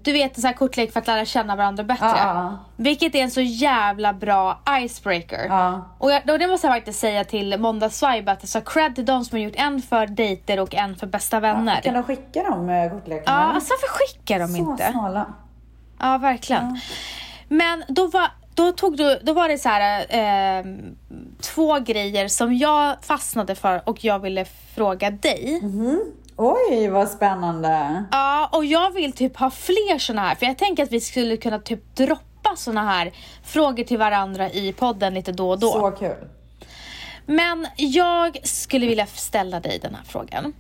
Du vet en sån här kortlek för att lära känna varandra bättre. Mm. Ja. Vilket är en så jävla bra icebreaker. Ja. Och, jag, och det måste jag faktiskt säga till Måndagsvibe att så cred till de som har gjort en för dejter och en för bästa vänner. Kan de skicka de eh, kortlekarna? Ja, alltså varför skickar de så inte? snåla. Ja, verkligen. Men då var, då, tog du, då var det så här, eh, två grejer som jag fastnade för och jag ville fråga dig. Oj, vad spännande. Ja, och jag vill typ ha fler såna här, för jag tänker att vi skulle kunna typ droppa såna här frågor till varandra i podden lite då och då. Så kul. Men jag skulle vilja ställa dig den här frågan.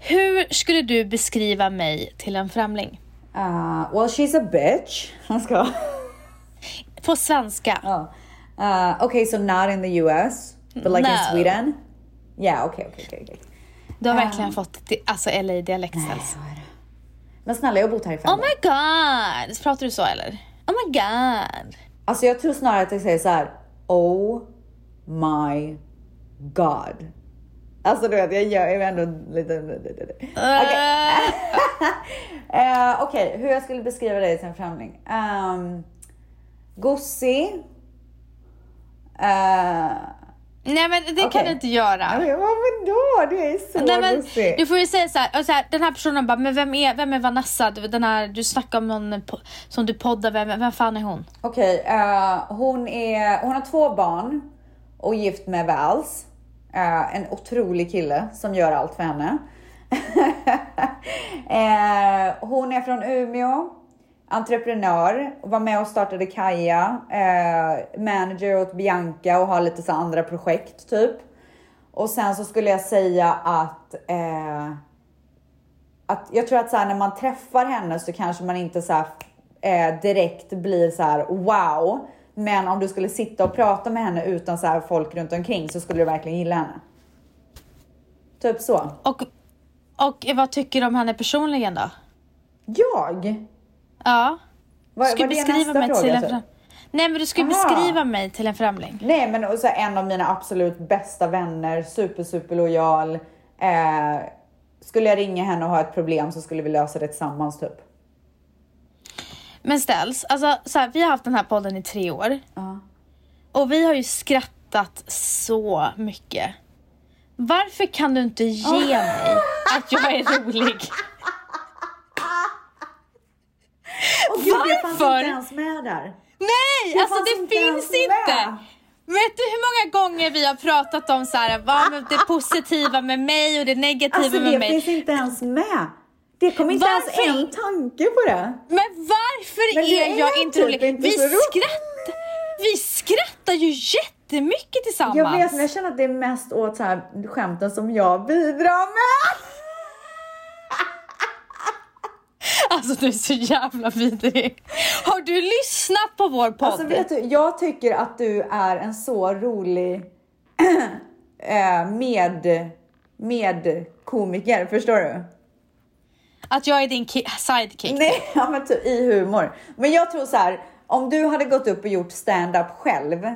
Hur skulle du beskriva mig till en främling? Uh, well, she's a bitch. Jag ska. På svenska. Ja. Uh, okay, so not in the US, but like in No. Sweden. Yeah, okay, okay, okay. okay. Du har verkligen fått alltså LA-dialekt ställs. Men snälla, jag har bott här i fem Oh my god! Pratar du så eller? Oh my god! Alltså jag tror snarare att jag säger så här. Oh my god. Alltså du vet, jag gör är ändå lite... Okej, Eh, okej, hur jag skulle beskriva dig en främling? Um, Gosig. Eh, Nej men det kan Okej. du inte göra. men vadå? Du är så Nej, men, gosig. du får ju säga så här, så här, den här personen bara, men vem är, vem är Vanessa? Du, Den här, du snackar om någon som du poddar, vem, vem fan är hon? Okej, eh, hon, är, hon har två barn och gift med Vals. Eh, en otrolig kille som gör allt för henne. eh, hon är från Umeå, entreprenör, var med och startade Kaja, eh, manager åt Bianca och har lite så andra projekt typ. Och sen så skulle jag säga att eh, att jag tror att så här, när man träffar henne så kanske man inte så här, eh, direkt blir så här wow. Men om du skulle sitta och prata med henne utan så här folk runt omkring så skulle du verkligen gilla henne. Typ så. Och, och vad tycker du om henne personligen då? Jag? Ja? Du ska var beskriva mig till fråga? en typ? främling. Nej men du Aha. beskriva mig till en främling. Nej men och så en av mina absolut bästa vänner, super super lojal. Eh, skulle jag ringa henne och ha ett problem så skulle vi lösa det tillsammans typ. Men ställs, alltså så här, vi har haft den här podden i tre år. Ja. Och vi har ju skrattat så mycket. Varför kan du inte ge mig att jag är rolig? Och gud, det fanns Varför? inte ens med där. Nej, Det alltså fanns det inte finns inte. med. Vet du hur många gånger vi har pratat om så här, vad det positiva med mig och det negativa Alltså med det mig? finns inte ens med. Det kom inte Varför? ens en tanke på det. Men varför Men du är jag är inte typ rolig? inte vi, skrattar, vi skrattar ju jättemycket tillsammans. Jag vet, men jag känner att det är mest åt så här skämten som jag bidrar med. Alltså du är så jävla vidrig. Har du lyssnat på vår podd? Alltså vet du, jag tycker att du är en så rolig eh, med, med komiker, förstår du? Att jag är din ki- sidekick? Nej, ja, men typ i humor. Men jag tror så här, om du hade gått upp och gjort stand-up själv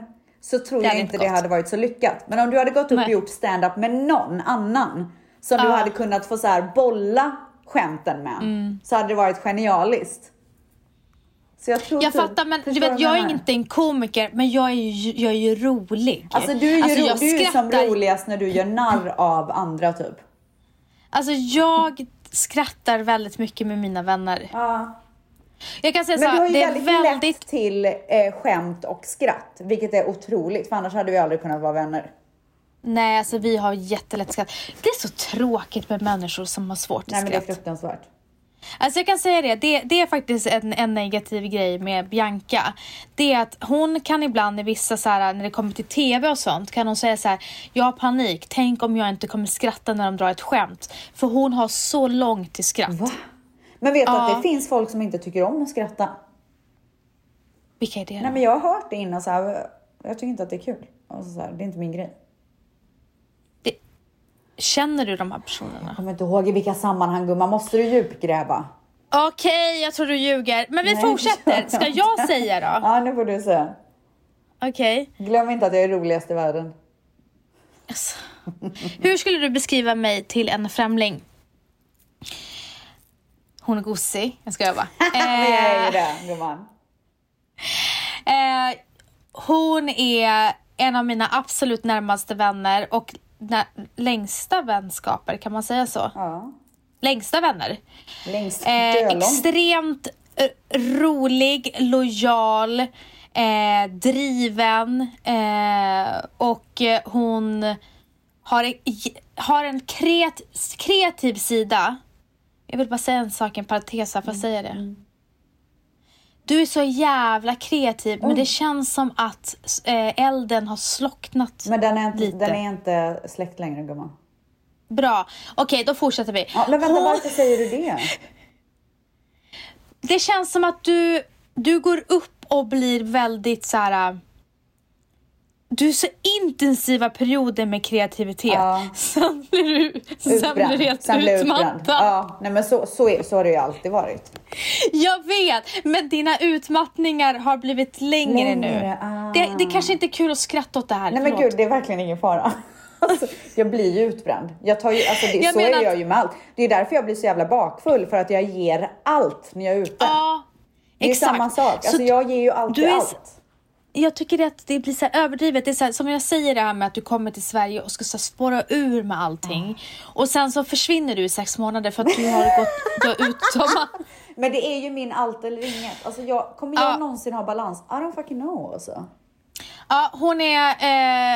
så tror jag inte inte det gått. hade varit så lyckat. Men om du hade gått upp Nej. och gjort stand-up med någon annan som du Ja. hade kunnat få så här bolla skämten med Mm. så hade det varit genialiskt. Så jag tror Jag typ- fattar men du vet jag är inte en komiker men jag är ju, jag är ju rolig. Alltså du är ju, Alltså, ro- du är som roligast när du gör narr av andra typ. Alltså jag skrattar väldigt mycket med mina vänner. Ja. Jag kan säga Men så du har ju det är väldigt, väldigt... lätt till eh, skämt och skratt, vilket är otroligt för annars hade vi aldrig kunnat vara vänner. Nej alltså vi har jättelätt skratt. Det är så tråkigt med människor som har svårt Nej att men det är skratta. fruktansvärt. Alltså jag kan säga det, det, det är faktiskt en, en negativ grej med Bianca. Det är att hon kan ibland i vissa så här, när det kommer till TV och sånt, kan hon säga så här: jag har panik, tänk om jag inte kommer skratta när de drar ett skämt. För hon har så långt till skratt. Va? Men vet du att Ja. det finns folk som inte tycker om att skratta? Vilka är det? Nej men jag har hört det innan så här, jag tycker inte att det är kul. Alltså, så här, det är inte min grej. Känner du de här personerna? Jag kommer inte ihåg i vilka sammanhang gumman, måste du djupgräva? Okej, jag tror du ljuger. Men vi Nej, fortsätter. Ska jag säga då? Ja nu får du säga. Okej. Glöm inte att jag är roligast i världen. Alltså. Hur skulle du beskriva mig till en främling? Hon är gosig. Jag skojar bara. Jag är ju Eh, det gumman. eh, hon är en av mina absolut närmaste vänner och nä- längsta vänskaper, kan man säga så? Ja. Längsta vänner. Längst Eh, extremt eh, rolig, lojal, eh, driven eh, och eh, hon har, har en kreat, kreativ sida. Jag vill bara säga en sak, en parentes här, får jag säga det? Du är så jävla kreativ men det känns som att eh, elden har slocknat Men den är, inte, lite. den är inte släckt längre gumman. Bra, okej då fortsätter vi. Ja, men vänta, Hon- varför säger du det? det känns som att du, du går upp och blir väldigt så här. Du är så intensiva perioder med kreativitet. Ja. Sen blir du sen blir du helt Sen blir utmattad. Ja, nej men så, så, är, så har det ju alltid varit. Jag vet, men dina utmattningar har blivit längre, nu. Längre, ah. Det, det kanske inte är kul att skratta åt det här. Nej men förlåt. gud, det är verkligen ingen fara. Alltså, jag blir ju utbränd. Jag tar ju, alltså det, Jag så menar är jag ju med allt. Det är därför jag blir så jävla bakfull, för att jag ger allt när jag är ute. Ja, det är exakt. samma sak. Så Alltså, jag ger ju alltid du är- allt. Jag tycker att det blir så överdrivet. Det är så här, som jag säger det här med att du kommer till Sverige och ska så spåra ur med allting. Och sen så försvinner du i sex månader för att du har gått har uttömmat. Men det är ju min allt eller inget. Alltså jag, kommer jag Ja. någonsin ha balans? I don't fucking know alltså. Ja, hon är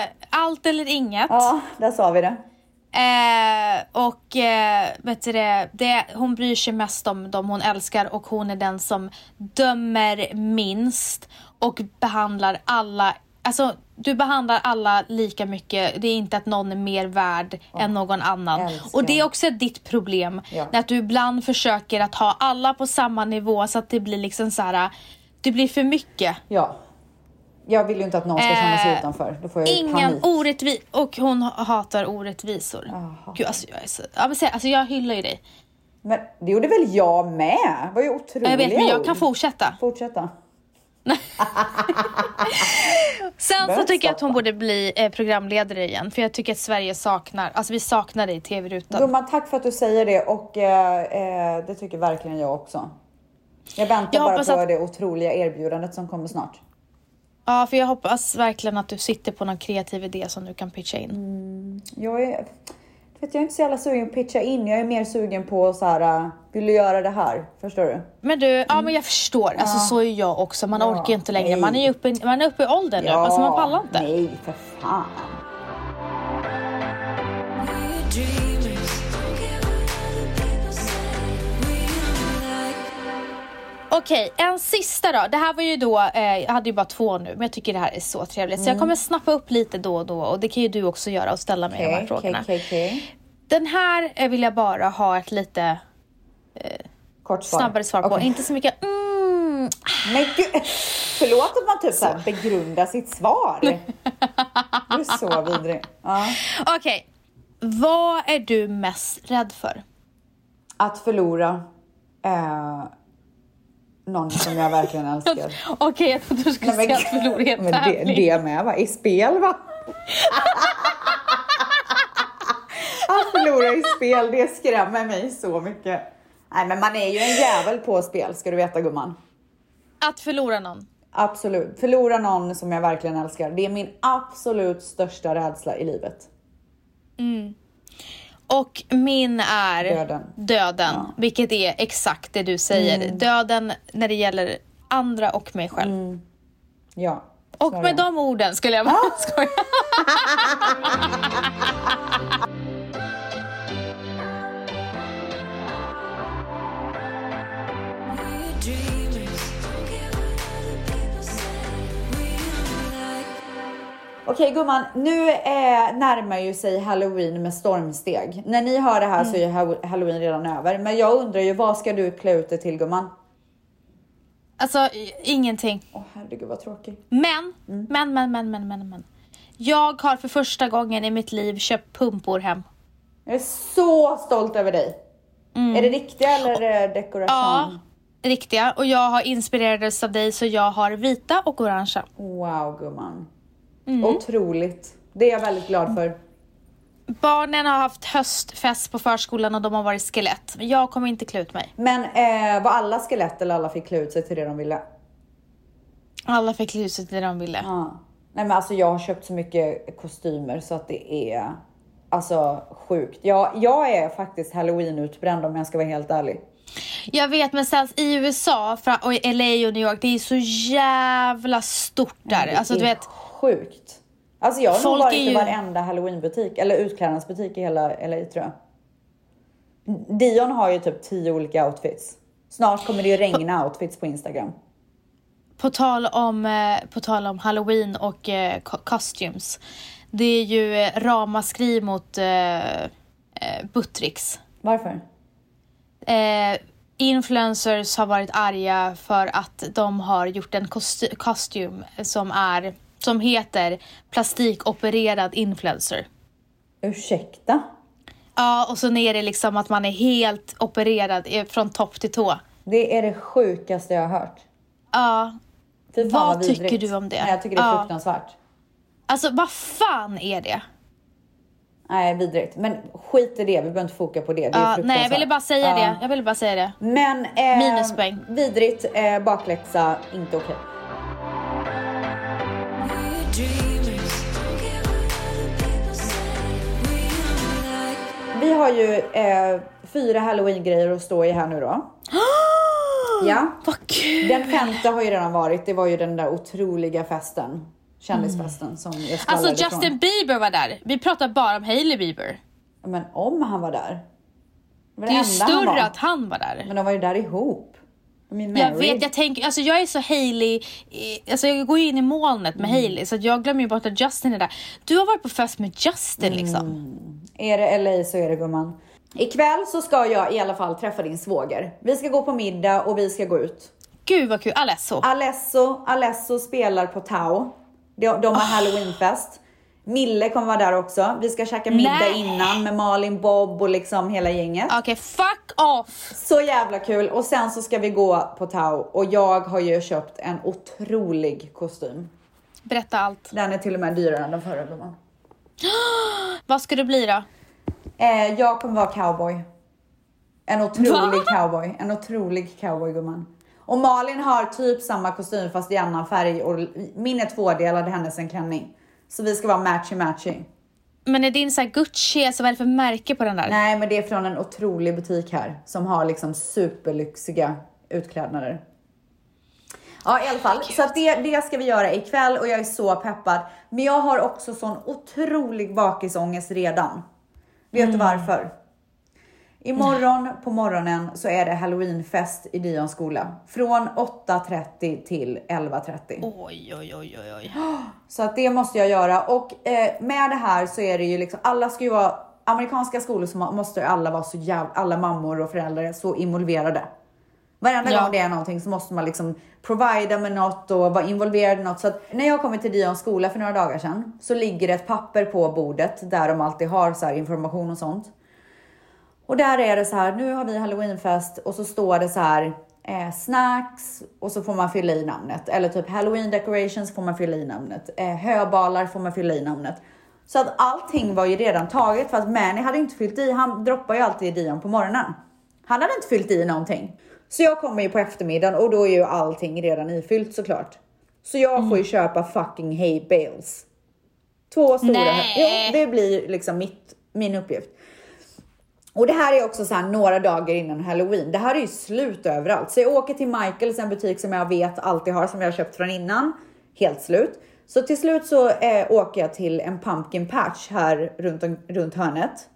eh, allt eller inget. Ja, där sa vi det. Eh, och eh, vet du det, det, hon bryr sig mest om dem hon älskar och hon är den som dömer minst och behandlar alla Alltså, du behandlar alla lika mycket. Det är inte att någon är mer värd än någon annan. älskar. Och det är också ditt problem. Ja. Att du ibland försöker att ha alla på samma nivå så att det blir liksom så här. Det blir för mycket. Ja. Jag vill ju inte att någon ska känna sig Eh, utanför. Då får jag Ingen orättvis och hon hatar orättvisor. Jaha. Gud, alltså, jag, är så, ja, men, alltså, jag hyllar ju dig. Men det gjorde väl jag med? Det var ju otroliga Jag vet, men jag kan fortsätta. Fortsätta. Sen så tycker jag att hon borde bli eh, programledare igen. För jag tycker att Sverige saknar, alltså vi saknar dig i tv-rutan. Gumman, tack för att du säger det och eh, eh, det tycker verkligen jag också. Jag väntar Jag bara på att- det otroliga erbjudandet som kommer snart. Ja, för jag hoppas verkligen att du sitter på någon kreativ idé som du kan pitcha in. Mm. Jag är, vet, jag är inte så jävla sugen på att pitcha in. Jag är mer sugen på så här, uh, vill du göra det här? Förstår du? Men du, ja men jag förstår. Alltså så är jag också. Man Ja, orkar ju inte längre. nej. Man är ju uppe, man är uppe i åldern nu. Alltså man pallar inte. Nej, för fan. Okej, en sista då. Det här var ju då, eh, jag hade ju bara två nu, men jag tycker det här är så trevligt. Mm. Så jag kommer snappa upp lite då och då och det kan ju du också göra och ställa mig de här frågorna. okej, okej. Den här eh, vill jag bara ha ett lite Kort svar. snabbare svar på. Inte så mycket mm, Men gud, förlåt att man typ så här begrundar sitt svar. Du är så vidrig. Ja. Okej, vad är du mest rädd för? Att förlora. Eh, någon som jag verkligen älskar. Okej, jag trodde du skulle Nej, men- säga att förlora en men det, det med va? I spel va? Att förlora i spel, det skrämmer mig så mycket. Nej men man är ju en jävel på spel ska du veta gumman. Att förlora någon. Absolut. Förlora någon som jag verkligen älskar. Det är min absolut största rädsla i livet. Och min är Döden. döden, vilket är exakt det du säger. Mm. Döden när det gäller andra och mig själv. Ja. Och med de orden skulle jag bara skoja. Okej gumman, nu är, närmar ju sig halloween med stormsteg. När ni hör det här så är ha- halloween redan över. Men jag undrar ju vad ska du klä ut dig till gumman? Alltså, ingenting. Åh herregud vad tråkigt. Men, Mm. men, men, men, men, men, men. Jag har för första gången i mitt liv köpt pumpor hem. Jag är så stolt över dig. Är det riktiga eller är det dekoration? Ja, riktiga. Och jag har inspirerats av dig så jag har vita och orangea. Wow gumman. Otroligt. Det är jag väldigt glad för. Barnen har haft höstfest på förskolan och de har varit skelett. Men jag kommer inte klä ut mig. Men eh, var alla skelett eller alla fick klä ut sig till det de ville? Alla fick klä ut sig till det de ville. Ja. Nej men alltså jag har köpt så mycket kostymer så att det är alltså sjukt. Jag, jag är faktiskt halloween utbränd om jag ska vara helt ärlig. Jag vet men sen i USA och LA och New York, det är så jävla stort där. Det Alltså du vet, Sjukt. Alltså jag har nog Folk varit är i ju- varenda halloweenbutik eller utklädnadsbutik i hela LA tror jag. Dion har ju typ tio olika outfits. Snart kommer det ju regna outfits på Instagram. på tal om, eh, på tal om halloween och eh, co- costumes. Det är ju eh, ramaskri mot eh, eh, Buttricks. Varför? Eh, influencers har varit arga för att de har gjort en kost- kostym som, är, som heter plastikopererad influencer. Ursäkta? Ja, och så är det liksom att man är helt opererad från topp till tå. Det är det sjukaste jag har hört. Ja, fan Vad vidrigt. tycker du om det? Nej, jag tycker det är Ja. fruktansvärt. alltså vad fan är det? Nej, vidrigt. Men skit i det, vi behöver inte foka på det. Det Ja, nej, jag ville bara säga Ja. det. Jag ville bara säga det. Men eh, Minuspoäng. vidrigt, eh, bakläxa, inte okej. We're Vi har ju eh, fyra halloween-grejer att stå i här nu då. Ja. Vad kul! Den femte har ju redan varit. Det var ju den där otroliga festen. Kändisfesten som jag Alltså Justin ifrån. Bieber var där. Vi pratar bara om Hailey Bieber. Men om han var där. var Det är ju han större var. att han var där. Men de var ju där ihop. Jag vet, jag tänker, alltså jag är så Hailey, eh, alltså jag går ju in i molnet med Mm. Hailey så att jag glömmer ju bort att Justin är där. Du har varit på fest med Justin Mm. Är det LA så är det gumman. Ikväll så ska jag i alla fall träffa din svåger. Vi ska gå på middag och vi ska gå ut. Gud vad kul, Alesso. Alesso, Alesso spelar på Tao. De, de har halloweenfest. Mille kommer vara där också. Vi ska käka middag Nej. innan med Malin, Bob och liksom hela gänget. Okej, fuck off! Så jävla kul. Och sen så ska vi gå på Tao och jag har ju köpt en otrolig kostym. Berätta allt. Den är till och med dyrare än den förra gumman. Vad ska det bli då? Eh, jag kommer vara cowboy. En otrolig cowboy. En otrolig cowboy gumman. Och Malin har typ samma kostym fast i annan färg och min är tvådelad, hennes en klänning. Så vi ska vara matchy matchy. Men är din så här Gucci, alltså vad är det för märke på den där? Nej men det är från en otrolig butik här som har liksom superlyxiga utklädnader. Ja i alla fall, så att det, det ska vi göra ikväll och jag är så peppad. Men jag har också sån otrolig bakisångest redan. Vet du varför? Imorgon på morgonen så är det halloweenfest i Dions skola. Från 8.30 till 11.30. Oj, oj, oj, oj, oj. Så att det måste jag göra och eh, med det här så är det ju liksom alla ska ju vara amerikanska skolor så må- måste alla vara så jävla alla mammor och föräldrar är så involverade. Varenda Ja. gång det är någonting så måste man liksom provida med något och vara involverad i något. Så att när jag kom till Dions skola för några dagar sedan så ligger det ett papper på bordet där de alltid har så här information och sånt. Och där är det så här, nu har vi halloweenfest och så står det så här, eh, snacks och så får man fylla i namnet. Eller typ halloween decorations får man fylla i namnet. Eh, höbalar får man fylla i namnet. Så att allting var ju redan taget för att Manny hade inte fyllt i. Han droppar ju alltid Dion på morgonen. Han hade inte fyllt i någonting. Så jag kommer ju på eftermiddagen och då är ju allting redan ifyllt såklart. Så jag får ju köpa fucking hay bales. Två stora. Nej. Jo, det blir liksom mitt, min uppgift. Och det här är också så här några dagar innan halloween. Det här är ju slut överallt. Så jag åker till Michaels, en butik som jag vet alltid har, som jag har köpt från innan. Helt slut. Så till slut så eh, åker jag till en pumpkin patch här runt, runt hörnet.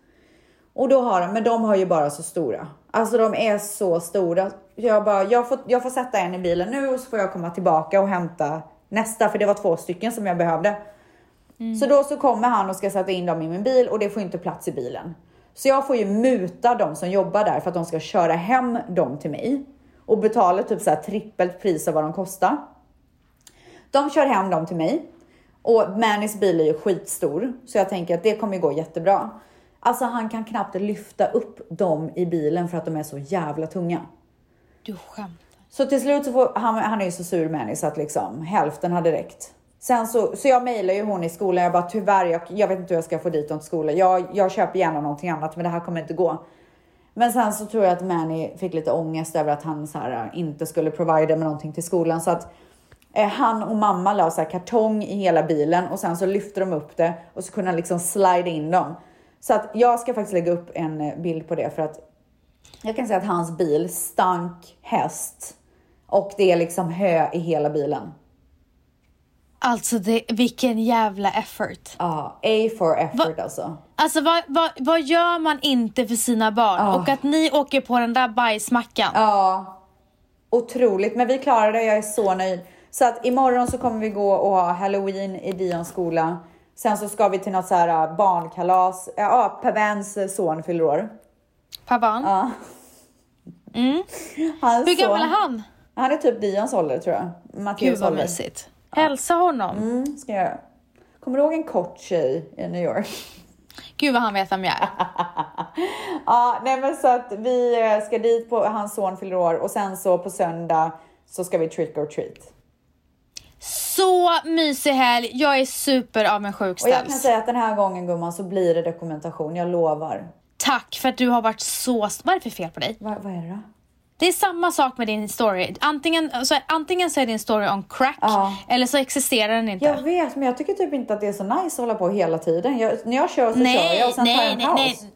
Och då har de, men de har ju bara så stora. Alltså de är så stora. Jag bara, jag får, jag får sätta en i bilen nu och så får jag komma tillbaka och hämta nästa, för det var två stycken som jag behövde. Så då så kommer han och ska sätta in dem i min bil och det får inte plats i bilen. Så jag får ju muta de som jobbar där för att de ska köra hem dem till mig och betala typ så här trippelt pris av vad de kostar. De kör hem dem till mig och Mannys bil är ju skitstor så jag tänker att det kommer gå jättebra. Alltså han kan knappt lyfta upp dem i bilen för att de är så jävla tunga. Du skämtar. Så till slut så får, han, han är ju så sur Manny så att liksom hälften hade räckt. Sen så, så jag mejlar ju hon i skolan. Jag bara tyvärr, jag, jag vet inte hur jag ska få dit dem till skolan. Jag, jag köper gärna någonting annat, men det här kommer inte gå. Men sen så tror jag att Manny fick lite ångest över att han så här, inte skulle provida med någonting till skolan. Så att eh, han och mamma la så här kartong i hela bilen och sen så lyfte de upp det och så kunde han liksom slida in dem. Så att jag ska faktiskt lägga upp en eh, bild på det för att jag kan säga att hans bil stank häst och det är liksom hö i hela bilen. Alltså det, vilken jävla effort. Ja, A for effort alltså. Alltså vad, vad, vad gör man inte för sina barn? Ja. Och att ni åker på den där bajsmackan. Ja, otroligt. Men vi klarade det. Jag är så nöjd. Så att imorgon så kommer vi gå och ha halloween i Dions skola. Sen så ska vi till något så här äh, barnkalas. Ja, Pavans son fyller år. Pavan. Ja. Mm. Hur gammal son- är han? Han är typ Dions ålder tror jag. Gud Matteus vad ålder. mysigt. Hälsa honom. Mm, ska jag göra. Kommer du ihåg en kort tjej i New York? Gud vad han vet vem jag är. Ja, nej men så att vi ska dit på hans son fyller år och sen så på söndag så ska vi trick or treat. Så mysig helg. Jag är super avundsjuk Och jag kan ställs. säga att den här gången gumman så blir det dokumentation, jag lovar. Tack för att du har varit så... Vad är det för fel på dig? Va, vad är det då? Det är samma sak med din story. Antingen, alltså, antingen så är din story on crack Ja. eller så existerar den inte. Jag vet, men jag tycker typ inte att det är så nice att hålla på hela tiden. Jag, när jag kör så kör nej, jag och sen tar jag nej, en nej, paus. nej.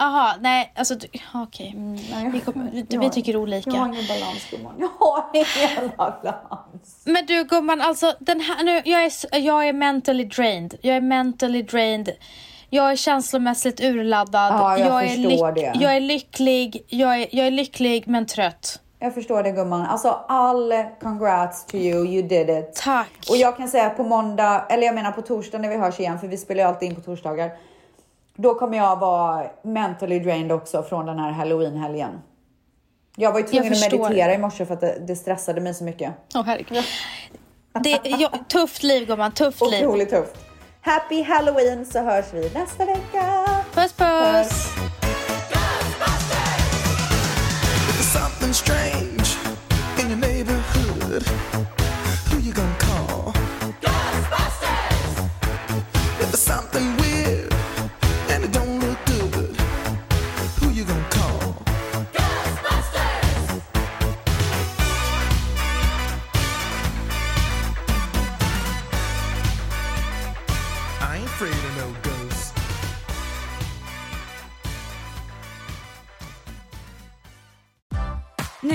Jaha, nej, alltså okej. Mm, Nej, vi, vi tycker olika. Jag har ingen balans gumman. Jag har ingen balans. Men du gumman, alltså den här, nu, jag, är, jag är mentally drained. Jag är mentally drained. Jag är känslomässigt urladdad. Ja, jag är förstår det. Jag är lycklig, jag är, jag är lycklig men trött. Jag förstår det gumman. Alltså all congrats to you, you did it. Tack. Och jag kan säga på måndag, eller jag menar på torsdag när vi hörs igen, för vi spelar ju alltid in på torsdagar. Då kommer jag vara mentally drained också från den här halloween-helgen. Jag var ju tvungen att meditera i morse för att det, det stressade mig så mycket. Åh herregud. Det, jag, tufft liv gumman, tufft liv. Otroligt tufft. Happy halloween så hörs vi nästa vecka. Puss puss. There's something strange in your neighborhood. Who you gonna call? Ghostbusters! If there's something